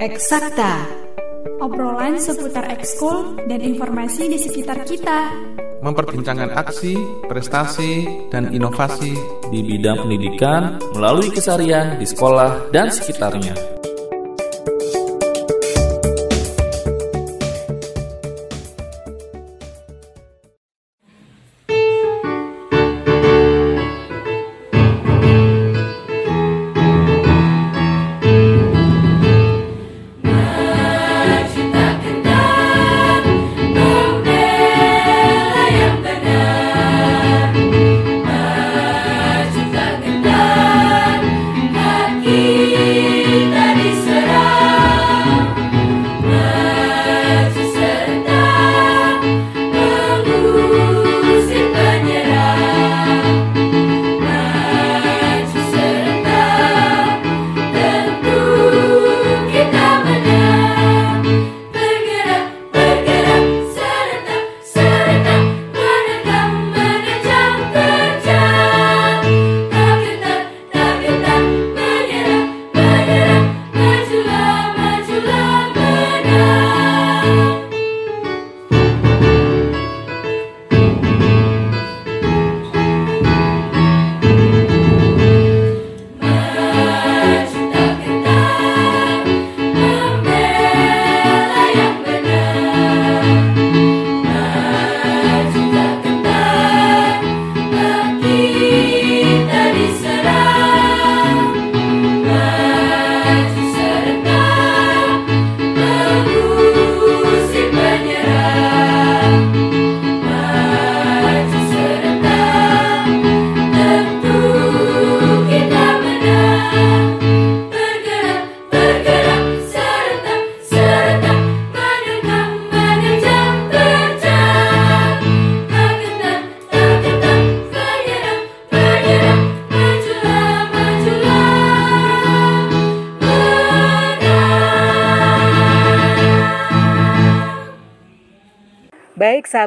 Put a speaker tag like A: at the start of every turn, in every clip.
A: Eksakta. Obrolan seputar ekskul dan informasi di sekitar kita.
B: Memperbincangkan aksi, prestasi, dan inovasi
C: di bidang pendidikan melalui kesarian di sekolah dan sekitarnya.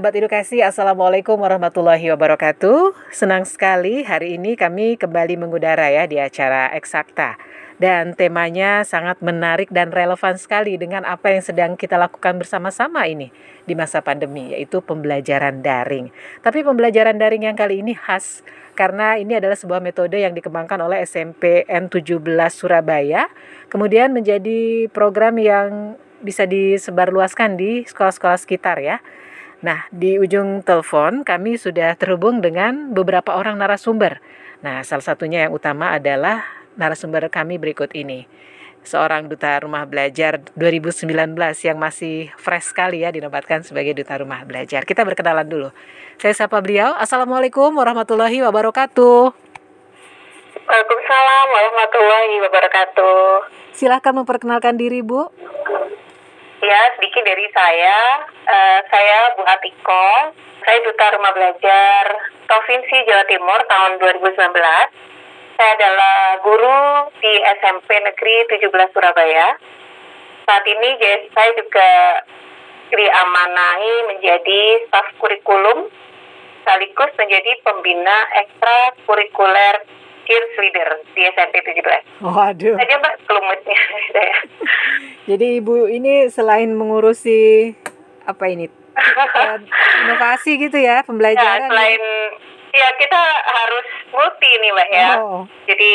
D: Sahabat edukasi, Assalamualaikum warahmatullahi wabarakatuh. Senang sekali hari ini kami kembali mengudara ya di acara Eksakta. Dan temanya sangat menarik dan relevan sekali dengan apa yang sedang kita lakukan bersama-sama ini di masa pandemi, yaitu pembelajaran daring. Tapi pembelajaran daring yang kali ini khas karena ini adalah sebuah metode yang dikembangkan oleh SMP N17 Surabaya, kemudian menjadi program yang bisa disebarluaskan di sekolah-sekolah sekitar ya. Nah, di ujung telepon kami sudah terhubung dengan beberapa orang narasumber. Nah, salah satunya yang utama adalah narasumber kami berikut ini. Seorang duta rumah belajar 2019 yang masih fresh sekali ya dinobatkan sebagai duta rumah belajar. Kita berkenalan dulu. Saya sapa beliau. Assalamualaikum warahmatullahi wabarakatuh.
E: Waalaikumsalam warahmatullahi wabarakatuh.
D: Silahkan memperkenalkan diri, Bu.
E: Ya, sedikit dari saya. Uh, saya Bu Atiko. Saya Duta Rumah Belajar Provinsi Jawa Timur tahun 2019. Saya adalah guru di SMP Negeri 17 Surabaya. Saat ini saya juga diamanahi menjadi staf kurikulum sekaligus menjadi pembina ekstra kurikuler cheerleader di SMP 17.
D: Waduh.
E: Aja mbak kelumutnya saya.
D: Jadi ibu ini selain mengurusi apa ini inovasi gitu ya pembelajaran.
E: Ya, selain ya kita harus multi nih mbak ya. Oh. Jadi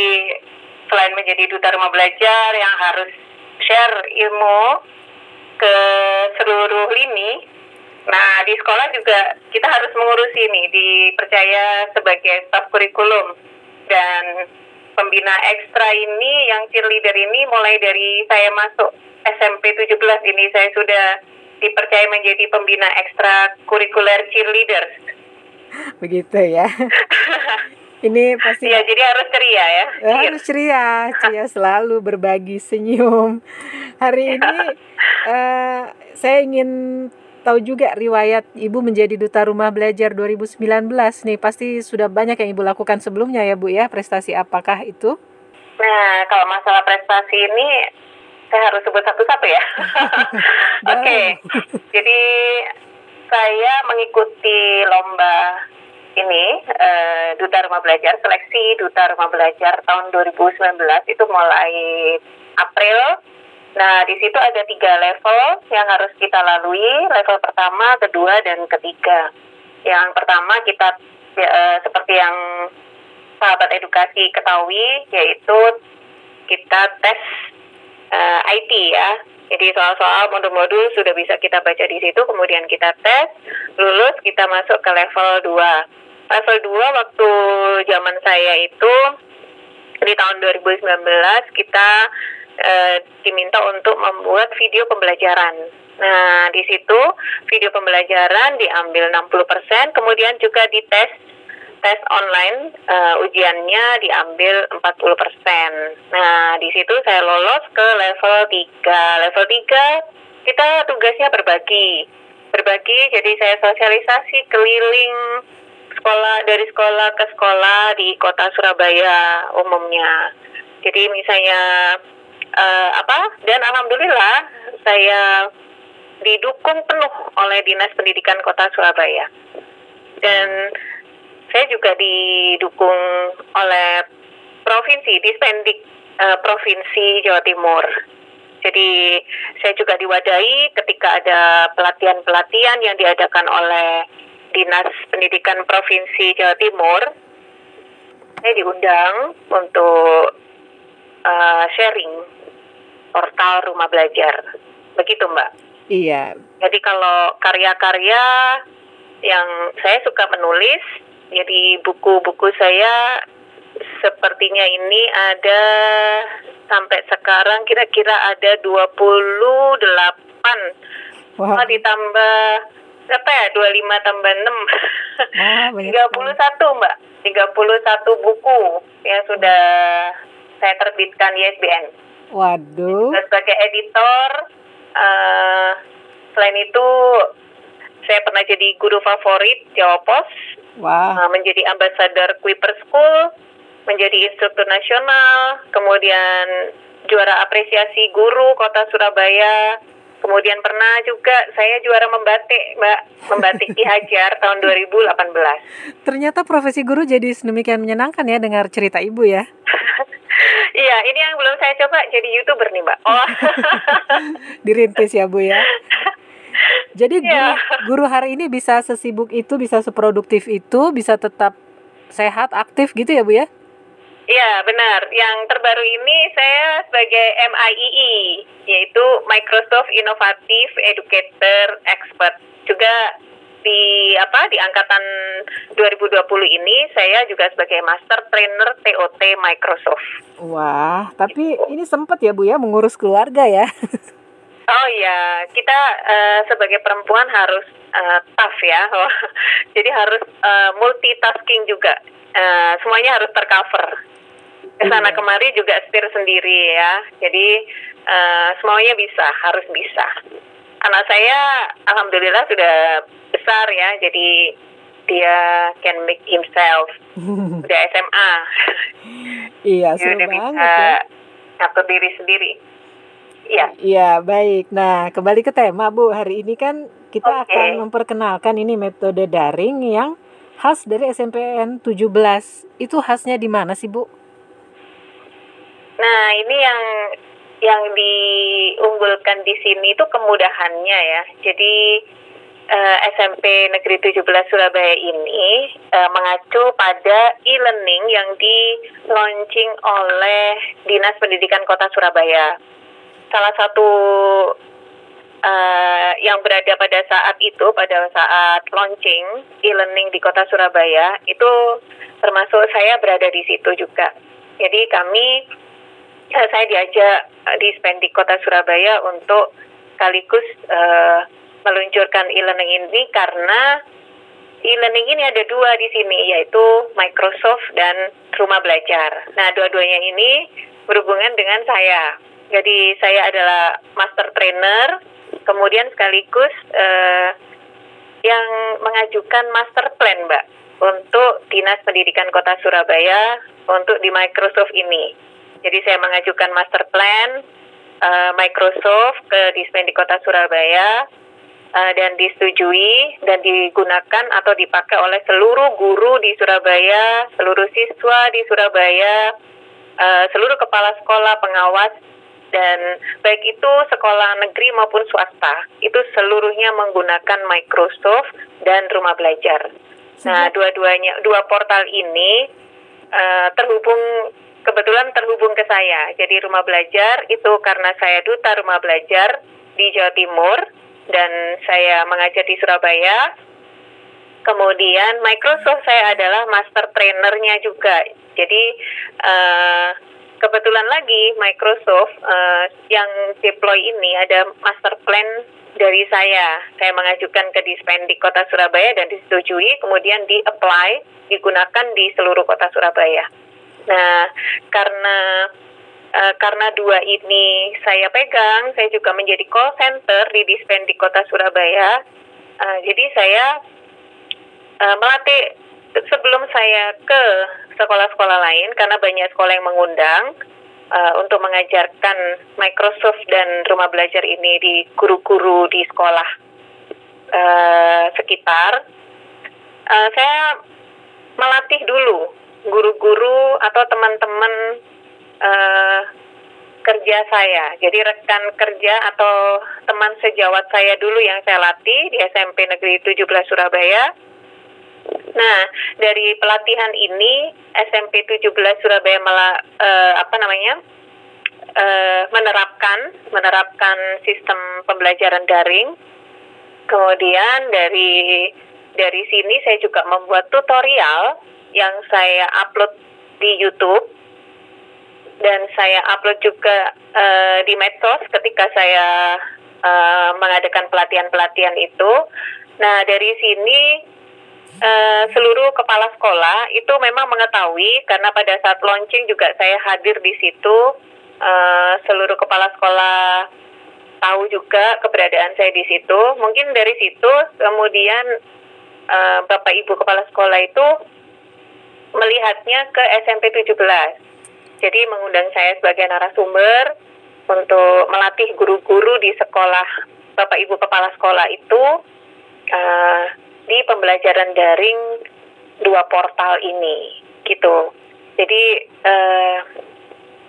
E: selain menjadi duta rumah belajar yang harus share ilmu ke seluruh lini, nah di sekolah juga kita harus mengurusi ini, dipercaya sebagai staf kurikulum dan pembina ekstra ini yang cheerleader ini mulai dari saya masuk SMP 17 ini saya sudah dipercaya menjadi pembina ekstra kurikuler cheerleader.
D: Begitu ya. ini pasti
E: ya jadi harus ceria ya.
D: ya harus ceria, ceria selalu berbagi senyum. Hari ini uh, saya ingin tahu juga riwayat Ibu menjadi duta rumah belajar 2019 nih. Pasti sudah banyak yang Ibu lakukan sebelumnya ya Bu ya. Prestasi apakah itu?
E: Nah, kalau masalah prestasi ini saya harus sebut satu-satu ya. Oke. okay. Jadi saya mengikuti lomba ini uh, duta rumah belajar seleksi duta rumah belajar tahun 2019 itu mulai April Nah, di situ ada tiga level yang harus kita lalui. Level pertama, kedua, dan ketiga. Yang pertama kita ya, uh, seperti yang sahabat edukasi ketahui, yaitu kita tes uh, eh, IT ya. Jadi soal-soal modul-modul sudah bisa kita baca di situ, kemudian kita tes, lulus, kita masuk ke level 2. Level 2 waktu zaman saya itu di tahun 2019 kita uh, diminta untuk membuat video pembelajaran. Nah, di situ video pembelajaran diambil 60%, kemudian juga dites tes online uh, ujiannya diambil 40%. Nah, di situ saya lolos ke level 3. Level 3 kita tugasnya berbagi. Berbagi jadi saya sosialisasi keliling sekolah dari sekolah ke sekolah di kota Surabaya umumnya. Jadi misalnya uh, apa? Dan alhamdulillah saya didukung penuh oleh Dinas Pendidikan Kota Surabaya. Dan saya juga didukung oleh provinsi, Dispendik uh, Provinsi Jawa Timur. Jadi saya juga diwadahi ketika ada pelatihan-pelatihan yang diadakan oleh Dinas Pendidikan Provinsi Jawa Timur. Saya diundang untuk uh, sharing portal rumah belajar. Begitu Mbak.
D: Iya.
E: Jadi kalau karya-karya yang saya suka menulis, jadi buku-buku saya sepertinya ini ada sampai sekarang kira-kira ada 28. Wow. Oh, ditambah apa ya? 25 tambah 6. Ah, 31, Mbak. 31 buku yang sudah saya terbitkan di
D: Waduh.
E: Sebagai editor, uh, selain itu saya pernah jadi guru favorit Jawa Pos, wow. uh, menjadi ambasador Kuiper School, menjadi instruktur nasional, kemudian juara apresiasi guru Kota Surabaya, Kemudian pernah juga saya juara membatik, Mbak, membatik Ki Hajar tahun 2018.
D: Ternyata profesi guru jadi sedemikian menyenangkan ya dengar cerita Ibu ya.
E: Iya, ini yang belum saya coba jadi youtuber nih, mbak. Oh.
D: Dirintis ya bu ya. Jadi guru, ya. guru hari ini bisa sesibuk itu, bisa seproduktif itu, bisa tetap sehat, aktif gitu ya bu ya?
E: Iya benar. Yang terbaru ini saya sebagai MIEE, yaitu Microsoft Innovative Educator Expert. Juga di apa di angkatan 2020 ini saya juga sebagai master trainer TOT Microsoft.
D: Wah, tapi ini sempat ya Bu ya mengurus keluarga ya.
E: Oh iya, kita uh, sebagai perempuan harus uh, tough ya. Oh, jadi harus uh, multitasking juga. Uh, semuanya harus tercover. Ke sana iya. kemari juga setir sendiri ya. Jadi uh, semuanya bisa, harus bisa. Anak saya alhamdulillah sudah besar ya, jadi dia can make himself. Udah SMA.
D: iya, seru banget bisa ya.
E: ngatur diri sendiri. Iya.
D: Iya, baik. Nah, kembali ke tema, Bu. Hari ini kan kita okay. akan memperkenalkan ini metode daring yang khas dari SMPN 17. Itu khasnya di mana sih, Bu?
E: Nah, ini yang yang diunggulkan di sini itu kemudahannya ya. Jadi uh, eh, SMP Negeri 17 Surabaya ini uh, mengacu pada e-learning yang di launching oleh Dinas Pendidikan Kota Surabaya. Salah satu uh, yang berada pada saat itu, pada saat launching e-learning di Kota Surabaya, itu termasuk saya berada di situ juga. Jadi kami, saya diajak di Spendik Kota Surabaya untuk sekaligus uh, meluncurkan e-learning ini karena e-learning ini ada dua di sini yaitu Microsoft dan Rumah Belajar. Nah, dua-duanya ini berhubungan dengan saya. Jadi saya adalah master trainer, kemudian sekaligus uh, yang mengajukan master plan, Mbak, untuk Dinas Pendidikan Kota Surabaya untuk di Microsoft ini. Jadi saya mengajukan master plan uh, Microsoft ke Dispendik Kota Surabaya uh, dan disetujui dan digunakan atau dipakai oleh seluruh guru di Surabaya, seluruh siswa di Surabaya, uh, seluruh kepala sekolah pengawas dan baik itu sekolah negeri maupun swasta itu seluruhnya menggunakan Microsoft dan rumah belajar. Nah, dua-duanya dua portal ini uh, terhubung kebetulan terhubung ke saya. Jadi rumah belajar itu karena saya duta rumah belajar di Jawa Timur dan saya mengajar di Surabaya. Kemudian Microsoft saya adalah master trainernya juga. Jadi uh, kebetulan lagi Microsoft uh, yang deploy ini ada master plan dari saya. Saya mengajukan ke Dispendik Kota Surabaya dan disetujui, kemudian di-apply, digunakan di seluruh Kota Surabaya. Nah, karena uh, karena dua ini saya pegang, saya juga menjadi call center di Dispendik Kota Surabaya. Uh, jadi saya uh, melatih sebelum saya ke sekolah-sekolah lain karena banyak sekolah yang mengundang uh, untuk mengajarkan Microsoft dan rumah belajar ini di guru-guru di sekolah uh, sekitar. Uh, saya melatih dulu guru-guru atau teman-teman uh, kerja saya. Jadi rekan kerja atau teman sejawat saya dulu yang saya latih di SMP Negeri 17 Surabaya Nah, dari pelatihan ini SMP 17 Surabaya malah uh, apa namanya? Uh, menerapkan menerapkan sistem pembelajaran daring. Kemudian dari dari sini saya juga membuat tutorial yang saya upload di YouTube dan saya upload juga uh, di medsos ketika saya uh, mengadakan pelatihan-pelatihan itu. Nah, dari sini uh, seluruh kepala sekolah itu memang mengetahui karena pada saat launching juga saya hadir di situ uh, seluruh kepala sekolah tahu juga keberadaan saya di situ mungkin dari situ kemudian uh, bapak ibu kepala sekolah itu melihatnya ke SMP 17 jadi mengundang saya sebagai narasumber untuk melatih guru-guru di sekolah bapak ibu kepala sekolah itu uh, di pembelajaran daring dua portal ini gitu. Jadi eh,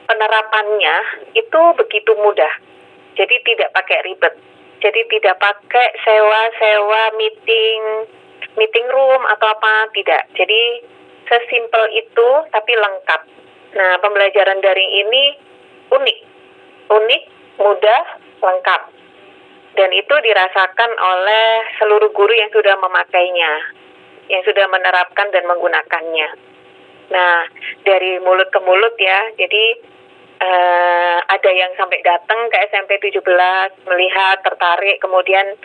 E: penerapannya itu begitu mudah. Jadi tidak pakai ribet. Jadi tidak pakai sewa-sewa meeting meeting room atau apa tidak. Jadi sesimpel itu tapi lengkap. Nah, pembelajaran daring ini unik. Unik, mudah, lengkap dan itu dirasakan oleh seluruh guru yang sudah memakainya, yang sudah menerapkan dan menggunakannya. Nah, dari mulut ke mulut ya, jadi uh, ada yang sampai datang ke SMP 17, melihat, tertarik, kemudian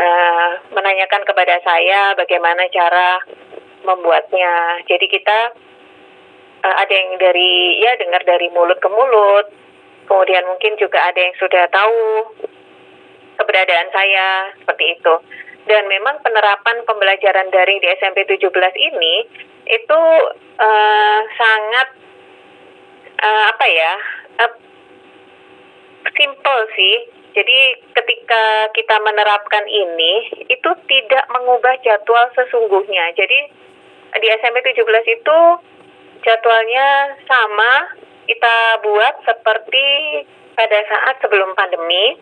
E: uh, menanyakan kepada saya bagaimana cara membuatnya. Jadi kita uh, ada yang dari, ya dengar dari mulut ke mulut, kemudian mungkin juga ada yang sudah tahu keberadaan saya seperti itu. Dan memang penerapan pembelajaran daring di SMP 17 ini itu uh, sangat uh, apa ya? Uh, simple sih. Jadi ketika kita menerapkan ini itu tidak mengubah jadwal sesungguhnya. Jadi di SMP 17 itu jadwalnya sama kita buat seperti pada saat sebelum pandemi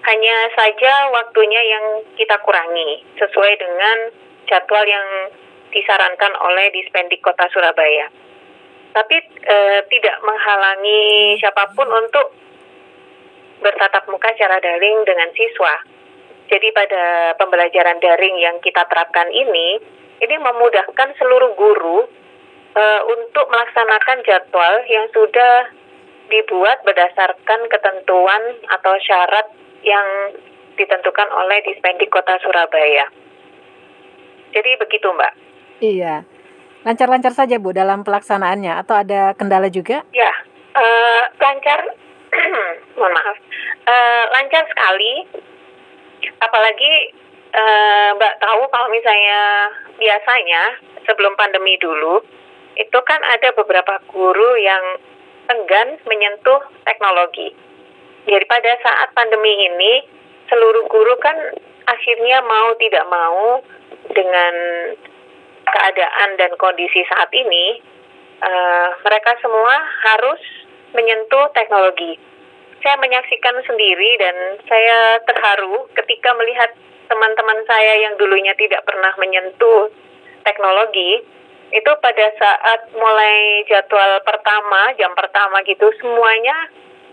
E: hanya saja waktunya yang kita kurangi sesuai dengan jadwal yang disarankan oleh Dispendik Kota Surabaya. Tapi e, tidak menghalangi siapa pun untuk bertatap muka secara daring dengan siswa. Jadi pada pembelajaran daring yang kita terapkan ini, ini memudahkan seluruh guru e, untuk melaksanakan jadwal yang sudah dibuat berdasarkan ketentuan atau syarat yang ditentukan oleh Dispendik Kota Surabaya. Jadi begitu Mbak.
D: Iya. Lancar-lancar saja Bu dalam pelaksanaannya atau ada kendala juga?
E: Ya, uh, lancar. mohon maaf. Uh, lancar sekali. Apalagi uh, Mbak tahu kalau misalnya biasanya sebelum pandemi dulu itu kan ada beberapa guru yang enggan menyentuh teknologi. Jadi pada saat pandemi ini seluruh guru kan akhirnya mau tidak mau dengan keadaan dan kondisi saat ini uh, mereka semua harus menyentuh teknologi. Saya menyaksikan sendiri dan saya terharu ketika melihat teman-teman saya yang dulunya tidak pernah menyentuh teknologi itu pada saat mulai jadwal pertama jam pertama gitu semuanya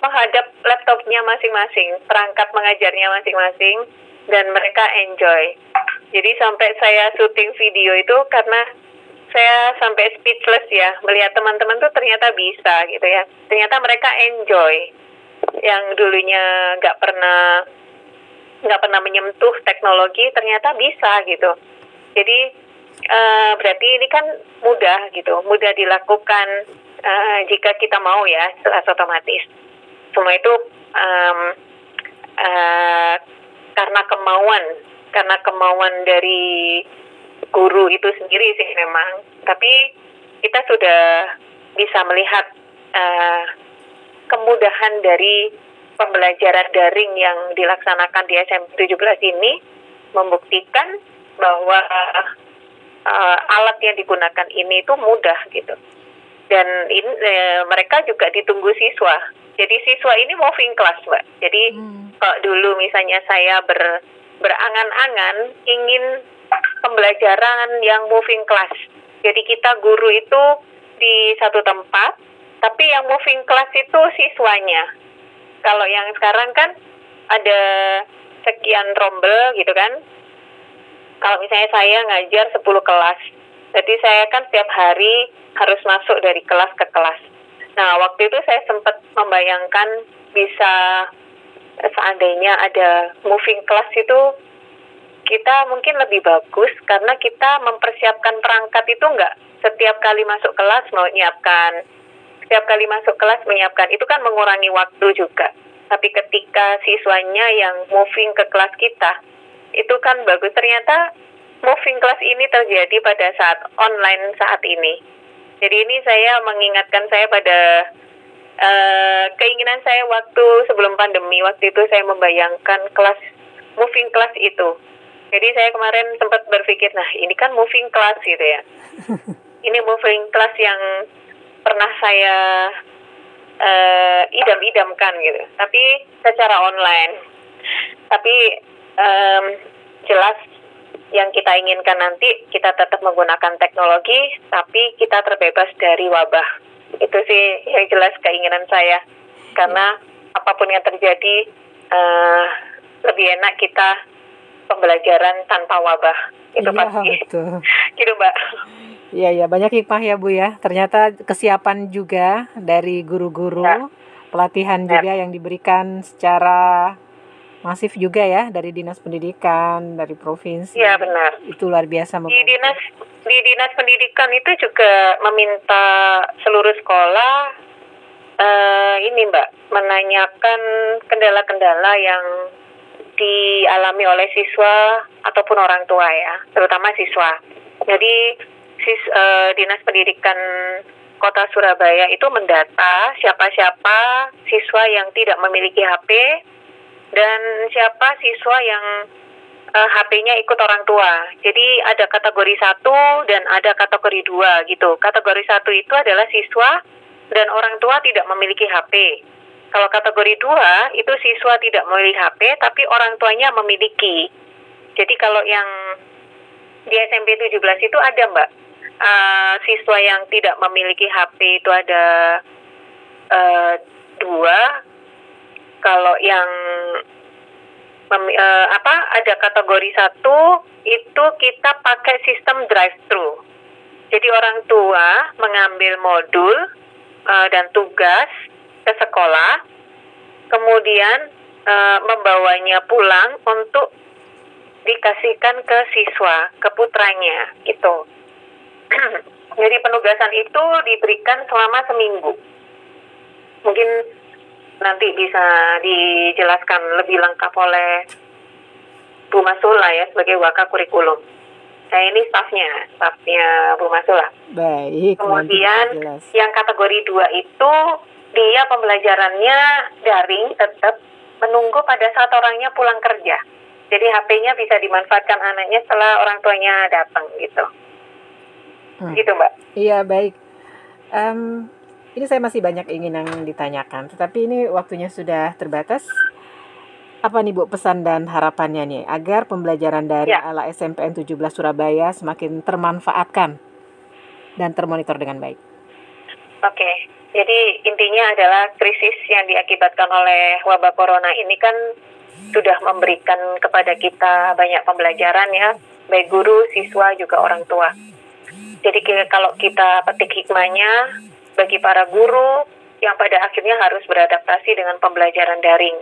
E: menghadap laptopnya masing-masing perangkat mengajarnya masing-masing dan mereka enjoy. Jadi sampai saya syuting video itu karena saya sampai speechless ya melihat teman-teman tuh ternyata bisa gitu ya. Ternyata mereka enjoy. Yang dulunya nggak pernah nggak pernah menyentuh teknologi ternyata bisa gitu. Jadi uh, berarti ini kan mudah gitu. Mudah dilakukan uh, jika kita mau ya jelas otomatis. Semua itu um, uh, karena kemauan karena kemauan dari guru itu sendiri sih memang. Tapi kita sudah bisa melihat uh, kemudahan dari pembelajaran daring yang dilaksanakan di SMP 17 ini membuktikan bahwa uh, alat yang digunakan ini itu mudah gitu. Dan ini uh, mereka juga ditunggu siswa. Jadi siswa ini moving class mbak. Jadi hmm. kalau dulu misalnya saya ber berangan-angan ingin pembelajaran yang moving class. Jadi kita guru itu di satu tempat tapi yang moving class itu siswanya kalau yang sekarang kan ada sekian rombel gitu kan. Kalau misalnya saya ngajar 10 kelas jadi saya kan setiap hari harus masuk dari kelas ke kelas. Nah waktu itu saya sempat membayangkan bisa seandainya ada moving class itu kita mungkin lebih bagus karena kita mempersiapkan perangkat itu enggak setiap kali masuk kelas mau nyiapkan setiap kali masuk kelas menyiapkan. Itu kan mengurangi waktu juga. Tapi ketika siswanya yang moving ke kelas kita itu kan bagus. Ternyata moving class ini terjadi pada saat online saat ini. Jadi ini saya mengingatkan saya pada uh, keinginan saya waktu sebelum pandemi. Waktu itu saya membayangkan kelas moving class itu. Jadi saya kemarin sempat berpikir nah ini kan moving class gitu ya. Ini moving class yang pernah saya uh, idam-idamkan gitu. Tapi secara online. Tapi um, jelas yang kita inginkan nanti kita tetap menggunakan teknologi tapi kita terbebas dari wabah. Itu sih yang jelas keinginan saya. Karena apa pun yang terjadi uh, lebih enak kita pembelajaran tanpa wabah. Itu
D: iya,
E: pasti.
D: betul.
E: gitu mbak
D: Iya ya banyak hikmah ya Bu ya. Ternyata kesiapan juga dari guru-guru, ya. pelatihan ya. juga yang diberikan secara masif juga ya dari dinas pendidikan, dari provinsi.
E: Iya benar.
D: Itu luar biasa.
E: Membantu. Di dinas di dinas pendidikan itu juga meminta seluruh sekolah uh, ini Mbak menanyakan kendala-kendala yang dialami oleh siswa ataupun orang tua ya, terutama siswa. Jadi sis, uh, dinas pendidikan kota Surabaya itu mendata siapa-siapa siswa yang tidak memiliki HP dan siapa siswa yang uh, eh, HP-nya ikut orang tua. Jadi ada kategori satu dan ada kategori dua gitu. Kategori satu itu adalah siswa dan orang tua tidak memiliki HP. Kalau kategori dua itu siswa tidak memiliki HP tapi orang tuanya memiliki. Jadi kalau yang di SMP 17 itu ada mbak uh, siswa yang tidak memiliki HP itu ada uh, dua. Kalau yang uh, apa ada kategori satu itu kita pakai sistem drive thru. Jadi orang tua mengambil modul uh, dan tugas ke sekolah, kemudian uh, membawanya pulang untuk dikasihkan ke siswa, ke putranya, gitu. Jadi penugasan itu diberikan selama seminggu. Mungkin nanti bisa dijelaskan lebih lengkap oleh Bu Masula ya sebagai waka kurikulum. Saya ini stafnya, stafnya Bu Masula.
D: Baik.
E: Kemudian yang kategori dua itu dia pembelajarannya daring tetap menunggu pada saat orangnya pulang kerja. Jadi HP-nya bisa dimanfaatkan anaknya setelah orang tuanya datang gitu. Hmm. Gitu mbak.
D: Iya baik. Um, ini saya masih banyak ingin yang ditanyakan, tetapi ini waktunya sudah terbatas. Apa nih Bu pesan dan harapannya nih agar pembelajaran dari ya. ala SMPN 17 Surabaya semakin termanfaatkan dan termonitor dengan baik?
E: Oke, jadi intinya adalah krisis yang diakibatkan oleh wabah corona ini kan sudah memberikan kepada kita banyak pembelajaran ya, baik guru, siswa, juga orang tua. Jadi kalau kita petik hikmahnya bagi para guru yang pada akhirnya harus beradaptasi dengan pembelajaran daring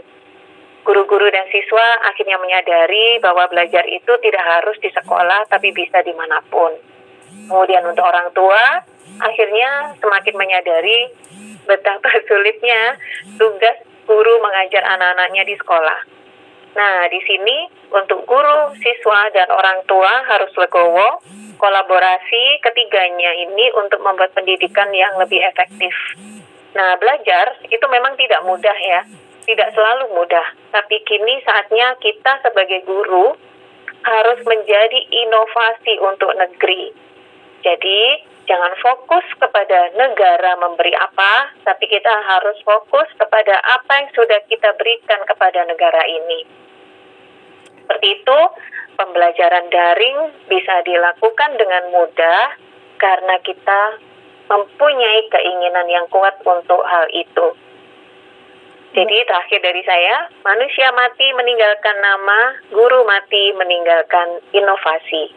E: Guru-guru dan siswa akhirnya menyadari bahwa belajar itu tidak harus di sekolah, tapi bisa di mana pun. Kemudian untuk orang tua, akhirnya semakin menyadari betapa sulitnya tugas guru mengajar anak-anaknya di sekolah. Nah, di sini untuk guru, siswa, dan orang tua harus legowo, kolaborasi ketiganya ini untuk membuat pendidikan yang lebih efektif. Nah, belajar itu memang tidak mudah ya tidak selalu mudah, tapi kini saatnya kita sebagai guru harus menjadi inovasi untuk negeri. Jadi, jangan fokus kepada negara memberi apa, tapi kita harus fokus kepada apa yang sudah kita berikan kepada negara ini. Seperti itu, pembelajaran daring bisa dilakukan dengan mudah karena kita mempunyai keinginan yang kuat untuk hal itu. Jadi terakhir dari saya, manusia mati meninggalkan nama, guru mati meninggalkan inovasi.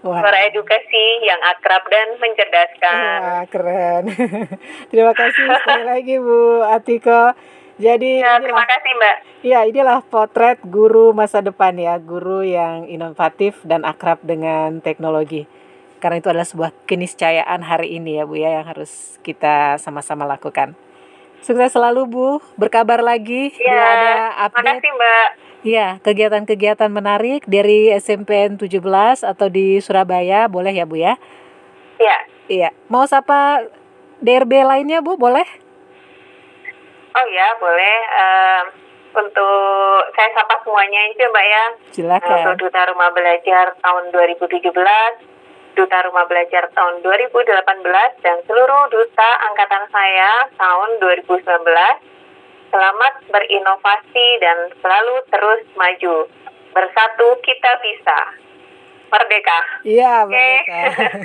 E: Wah. Suara edukasi yang akrab dan mencerdaskan.
D: Wah, keren. terima kasih sekali lagi Bu Atiko. Jadi
E: ya, inilah, terima kasih Mbak.
D: Ya, inilah potret guru masa depan ya, guru yang inovatif dan akrab dengan teknologi. Karena itu adalah sebuah keniscayaan hari ini ya Bu ya yang harus kita sama-sama lakukan. Sukses selalu Bu. Berkabar lagi
E: ya, bila ada update. Makasih Mbak.
D: Iya, kegiatan-kegiatan menarik dari SMPN 17 atau di Surabaya boleh ya Bu ya?
E: Iya.
D: Iya. Mau sapa DRB lainnya Bu, boleh?
E: Oh ya, boleh. Uh, untuk saya sapa semuanya itu Mbak ya.
D: Silakan.
E: Untuk Duta Rumah Belajar tahun 2017 Duta Rumah Belajar tahun 2018 dan seluruh duta angkatan saya tahun 2019. Selamat berinovasi dan selalu terus maju. Bersatu kita bisa. Merdeka.
D: Iya, merdeka.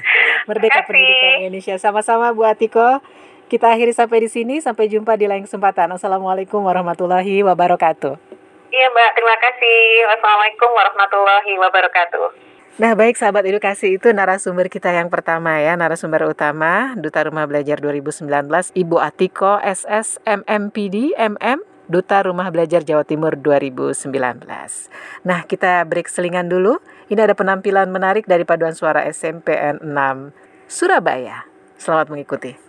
D: merdeka pendidikan Indonesia. Sama-sama Bu Atiko. Kita akhiri sampai di sini. Sampai jumpa di lain kesempatan. Assalamualaikum warahmatullahi wabarakatuh.
E: Iya, Mbak. Terima kasih. Wassalamualaikum warahmatullahi wabarakatuh.
D: Nah, baik sahabat edukasi itu narasumber kita yang pertama ya, narasumber utama Duta Rumah Belajar 2019 Ibu Atiko SS MMPD MM Duta Rumah Belajar Jawa Timur 2019. Nah, kita break selingan dulu. Ini ada penampilan menarik dari paduan suara SMPN 6 Surabaya. Selamat mengikuti.